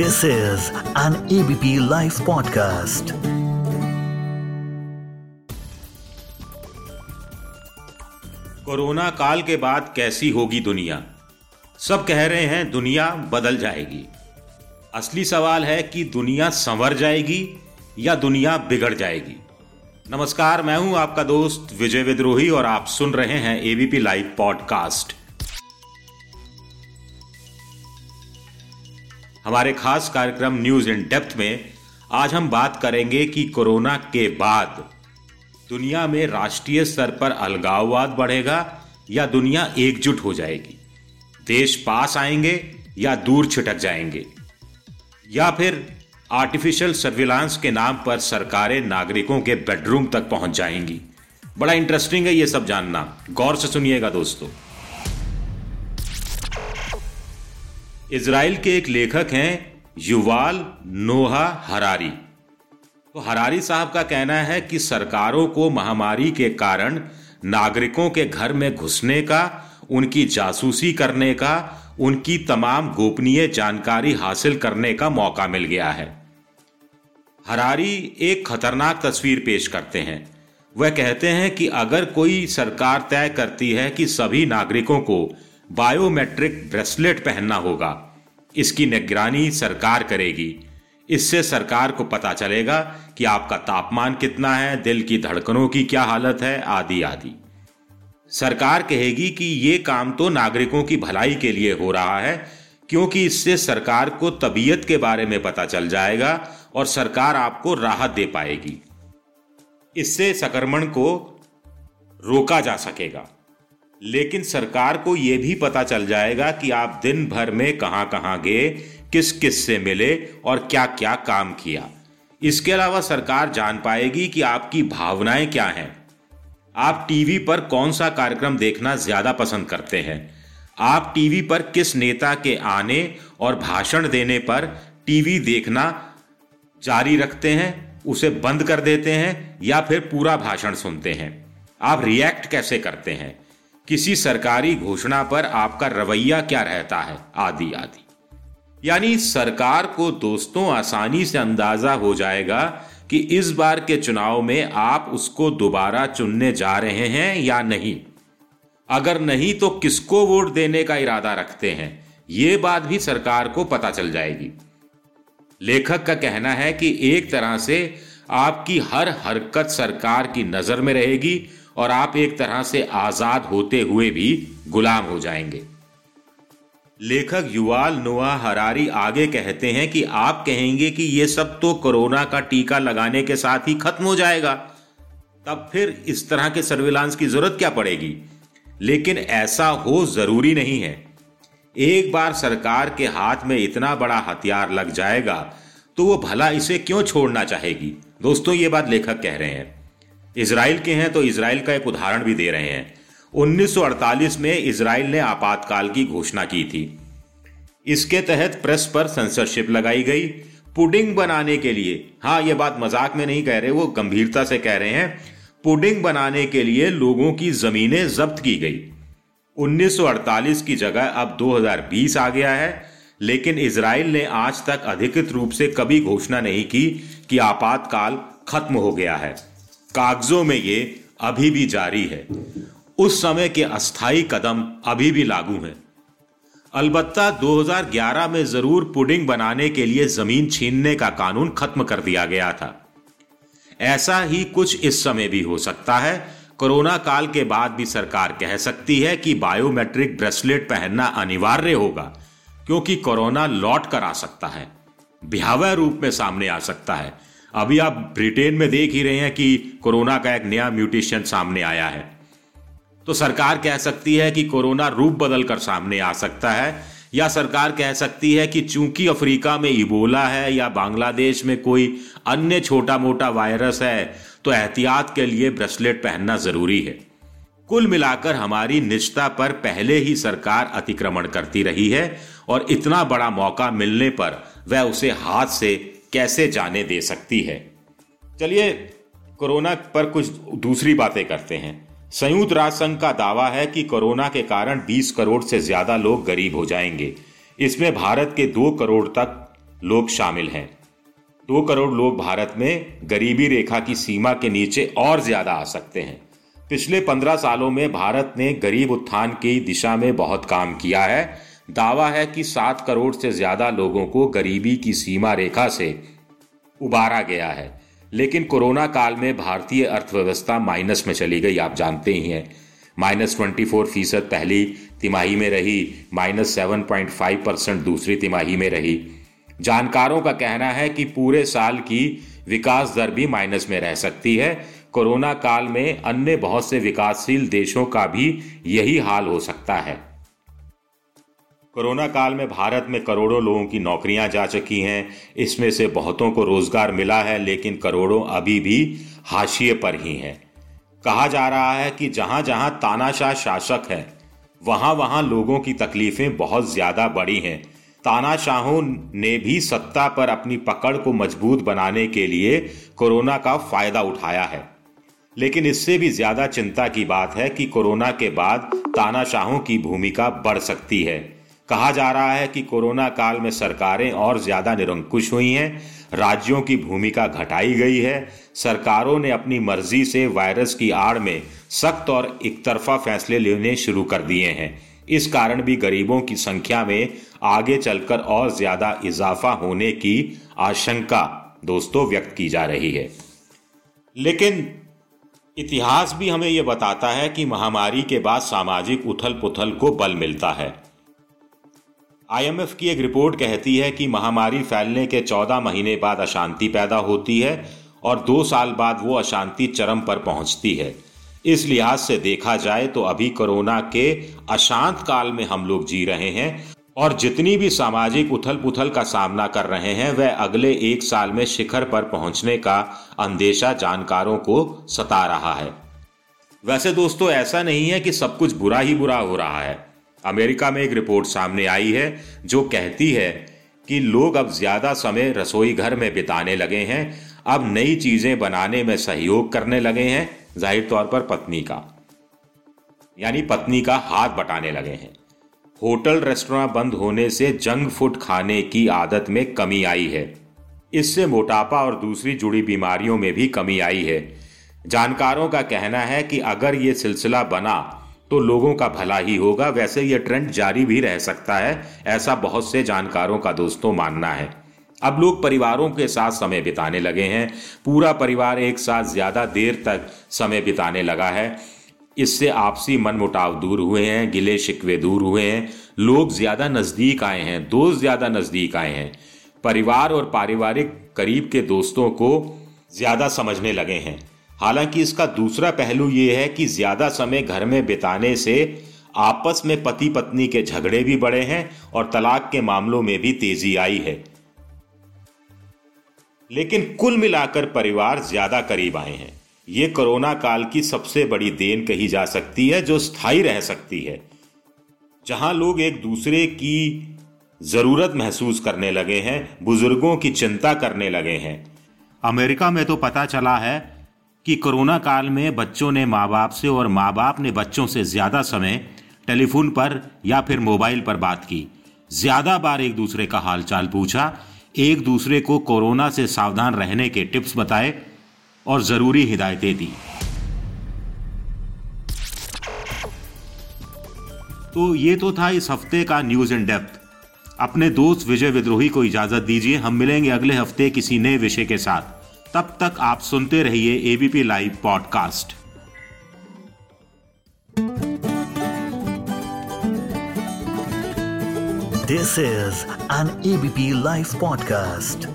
This is an ABP Life podcast. Corona काल के बाद कैसी होगी दुनिया? सब कह रहे हैं दुनिया बदल जाएगी। असली सवाल है कि दुनिया संवर जाएगी या दुनिया बिगड़ जाएगी। नमस्कार, मैं हूँ आपका दोस्त विजय विद्रोही और आप सुन रहे हैं एबीपी लाइव पॉडकास्ट हमारे खास कार्यक्रम न्यूज़ इन डेप्थ में आज हम बात करेंगे कि कोरोना के बाद दुनिया में राष्ट्रीय स्तर पर अलगाववाद बढ़ेगा या दुनिया एकजुट हो जाएगी? देश पास आएँगे या दूर छिटक जाएँगे? या फिर आर्टिफिशियल सर्विलांस के नाम पर सरकारें नागरिकों के बेडरूम तक पहुँच जाएँगी? बड़ा इंटरेस्टिंग है ये सब जानना। गौर से सुनिएगा दोस्तों। इसराइल के एक लेखक हैं युवाल नोहा हरारी। तो हरारी साहब का कहना है कि सरकारों को महामारी के कारण, नागरिकों के घर में घुसने का, उनकी जासूसी करने का, उनकी तमाम गोपनीय जानकारी हासिल करने का मौका मिल गया है। हरारी एक खतरनाक तस्वीर पेश करते हैं। वह कहते हैं कि अगर कोई सरकार तय करती है कि सभी नागरिकों को बायोमेट्रिक ब्रेसलेट पहनना होगा इसकी निगरानी सरकार करेगी। इससे सरकार को पता चलेगा कि आपका तापमान कितना है, दिल की धड़कनों की क्या हालत है, आदि आदि। सरकार कहेगी कि ये काम तो नागरिकों की भलाई के लिए हो रहा है, क्योंकि इससे सरकार को तबीयत के बारे में पता चल जाएगा और सरकार आपको राहत दे पाएगी। इससे संक्रमण को रोका जा सकेगा। लेकिन सरकार को यह भी पता चल जाएगा कि आप दिन भर में कहाँ कहाँ गए, किस किस से मिले और क्या क्या काम किया। इसके अलावा सरकार जान पाएगी कि आपकी भावनाएँ क्या हैं। आप टीवी पर कौन सा कार्यक्रम देखना ज़्यादा पसंद करते हैं? आप टीवी पर किस नेता के आने और भाषण देने पर टीवी देखना जारी रखते हैं, उसे बंद कर देते हैं या फिर पूरा भाषण सुनते हैं? आप रिएक्ट कैसे करते हैं? किसी सरकारी घोषणा पर आपका रवैया क्या रहता है? आदि आदि। यानी सरकार को दोस्तों आसानी से अंदाज़ा हो जाएगा कि इस बार के चुनाव में आप उसको दोबारा चुनने जा रहे हैं या नहीं। अगर नहीं तो किसको वोट देने का इरादा रखते हैं? ये बात भी सरकार को पता चल जाएगी। लेखक का कहना है कि एक तरह से आपकी हर हरकत सरकार की नज़र में रहेगी और आप एक तरह से आज़ाद होते हुए भी गुलाम हो जाएँगे। लेखक युवाल नोआ हरारी आगे कहते हैं कि आप कहेंगे कि यह सब तो कोरोना का टीका लगाने के साथ ही खत्म हो जाएगा। तब फिर इस तरह के सर्विलांस की ज़रूरत क्या पड़ेगी? लेकिन ऐसा हो ज़रूरी नहीं है। एक बार सरकार के हाथ में इतना बड़ा हथियार लग जाएगा तो वो भला इसे क्यों छोड़ना चाहेगी? दोस्तों, ये बात लेखक कह रहे हैं। इसराइल के हैं तो इसराइल का एक उदाहरण भी दे रहे हैं। 1948 में इसराइल ने आपातकाल की घोषणा की थी। इसके तहत प्रेस पर सेंसरशिप लगाई गई। पुडिंग बनाने के लिए हाँ ये बात मज़ाक में नहीं कह रहे, वो गंभीरता से कह रहे हैं। पुडिंग बनाने के लिए लोगों की जमीनें जब्त की गई। 1948 की जगह अब 2020 आ गया है, लेकिन इसराइल ने आज तक अधिकृत रूप से कभी घोषणा नहीं की कि आपातकाल खत्म हो गया है। कागजों में ये अभी भी जारी है। उस समय के अस्थाई कदम अभी भी लागू हैं। अलबत्ता 2011 में ज़रूर पुडिंग बनाने के लिए ज़मीन छीनने का कानून खत्म कर दिया गया था। ऐसा ही कुछ इस समय भी हो सकता है। कोरोना काल के बाद भी सरकार कह सकती है कि बायोमेट्रिक ब्रेसलेट पहनना अनिवार्य होगा, क्योंकि कोरोना लौट कर आ सकता है। भयावह रूप में सामने आ सकता है। अभी आप ब्रिटेन में देख ही रहे हैं कि कोरोना का एक नया म्यूटेशन सामने आया है। तो सरकार कह सकती है कि कोरोना रूप बदल कर सामने आ सकता है, या सरकार कह सकती है कि चूँकि अफ्रीका में इबोला है या बांग्लादेश में कोई अन्य छोटा मोटा वायरस है तो एहतियात के लिए ब्रेसलेट पहनना ज़रूरी है। कुल मिलाकर हमारी निजता पर पहले ही सरकार अतिक्रमण करती रही है, और इतना बड़ा मौका मिलने पर वह उसे हाथ से कैसे जाने दे सकती है? चलिए, कोरोना पर कुछ दूसरी बातें करते हैं। संयुक्त राष्ट्र संघ का दावा है कि कोरोना के कारण 20 करोड़ से ज़्यादा लोग गरीब हो जाएँगे। इसमें भारत के दो करोड़ तक लोग शामिल हैं। दो करोड़ लोग भारत में गरीबी रेखा की सीमा के नीचे और ज़्यादा आ सकते हैं। पिछले पंद्रह सालों में भारत ने गरीब उत्थान की दिशा में बहुत काम किया है। दावा है कि सात करोड़ से ज़्यादा लोगों को गरीबी की सीमा रेखा से उबारा गया है। लेकिन कोरोना काल में भारतीय अर्थव्यवस्था माइनस में चली गई, आप जानते ही हैं। माइनस ट्वेंटी फोर फ़ीसद पहली तिमाही में रही, minus seven point five percent दूसरी तिमाही में रही। जानकारों का कहना है कि पूरे साल की विकास दर भी माइनस में रह सकती है। कोरोना काल में अन्य बहुत से विकासशील देशों का भी यही हाल हो सकता है। कोरोना काल में भारत में करोड़ों लोगों की नौकरियाँ जा चुकी हैं। इसमें से बहुतों को रोज़गार मिला है, लेकिन करोड़ों अभी भी हाशिए पर ही हैं। कहा जा रहा है कि जहाँ जहाँ तानाशाह शासक है वहाँ वहाँ लोगों की तकलीफें बहुत ज़्यादा बड़ी हैं। तानाशाहों ने भी सत्ता पर अपनी पकड़ को मज़बूत बनाने के लिए कोरोना का फ़ायदा उठाया है। लेकिन इससे भी ज़्यादा चिंता की बात है कि कोरोना के बाद तानाशाहों की भूमिका बढ़ सकती है। कहा जा रहा है कि कोरोना काल में सरकारें और ज़्यादा निरंकुश हुई हैं। राज्यों की भूमिका घटाई गई है। सरकारों ने अपनी मर्ज़ी से वायरस की आड़ में सख्त और एक तरफा फैसले लेने शुरू कर दिए हैं। इस कारण भी गरीबों की संख्या में आगे चलकर और ज़्यादा इजाफा होने की आशंका दोस्तों व्यक्त की जा रही है। लेकिन इतिहास भी हमें यह बताता है कि महामारी के बाद सामाजिक उथल पुथल को बल मिलता है। आईएमएफ की एक रिपोर्ट कहती है कि महामारी फैलने के 14 महीने बाद अशांति पैदा होती है और दो साल बाद वो अशांति चरम पर पहुँचती है। इस लिहाज से देखा जाए तो अभी कोरोना के अशांत काल में हम लोग जी रहे हैं और जितनी भी सामाजिक उथल पुथल का सामना कर रहे हैं, वह अगले एक साल में शिखर पर पहुँचने का अंदेशा जानकारों को सता रहा है। वैसे दोस्तों, ऐसा नहीं है कि सब कुछ बुरा ही बुरा हो रहा है। अमेरिका में एक रिपोर्ट सामने आई है, जो कहती है कि लोग अब ज़्यादा समय रसोई घर में बिताने लगे हैं, अब नई चीज़ें बनाने में सहयोग करने लगे हैं, ज़ाहिर तौर पर पत्नी का। यानी पत्नी का हाथ बटाने लगे हैं। होटल रेस्टोरेंट बंद होने से जंक फ़ूड खाने की आदत में कमी आई है। इससे मोटापा और दूसरी जुड़ी बीमारियों में भी कमी आई है। जानकारों का कहना है कि अगर ये सिलसिला बना तो लोगों का भला ही होगा। वैसे ये ट्रेंड जारी भी रह सकता है, ऐसा बहुत से जानकारों का दोस्तों मानना है। अब लोग परिवारों के साथ समय बिताने लगे हैं। पूरा परिवार एक साथ ज़्यादा देर तक समय बिताने लगा है। इससे आपसी मन मुटाव दूर हुए हैं, गिले शिकवे दूर हुए हैं। लोग ज़्यादा नज़दीक आए हैं, दोस्त ज़्यादा नज़दीक आए हैं। परिवार और पारिवारिक करीब के दोस्तों को ज़्यादा समझने लगे हैं। हालाँकि इसका दूसरा पहलू यह है कि ज़्यादा समय घर में बिताने से आपस में पति पत्नी के झगड़े भी बढ़े हैं और तलाक के मामलों में भी तेज़ी आई है। लेकिन कुल मिलाकर परिवार ज़्यादा करीब आए हैं। ये कोरोना काल की सबसे बड़ी देन कही जा सकती है, जो स्थायी रह सकती है। जहाँ लोग एक दूसरे की ज़रूरत महसूस करने लगे हैं, बुज़ुर्गों की चिंता करने लगे हैं। अमेरिका में तो पता चला है कि कोरोना काल में बच्चों ने माँ बाप से और माँ बाप ने बच्चों से ज़्यादा समय टेलीफोन पर या फिर मोबाइल पर बात की। ज़्यादा बार एक दूसरे का हालचाल पूछा, एक दूसरे को कोरोना से सावधान रहने के टिप्स बताए और ज़रूरी हिदायतें दी। तो ये तो था इस हफ़्ते का न्यूज़ इन डेप्थ। अपने दोस्त विजय विद्रोही को इजाज़त दीजिए, हम मिलेंगे अगले हफ़्ते किसी नए विषय के साथ। तब तक आप सुनते रहिए ABP live podcast this is an ABP live podcast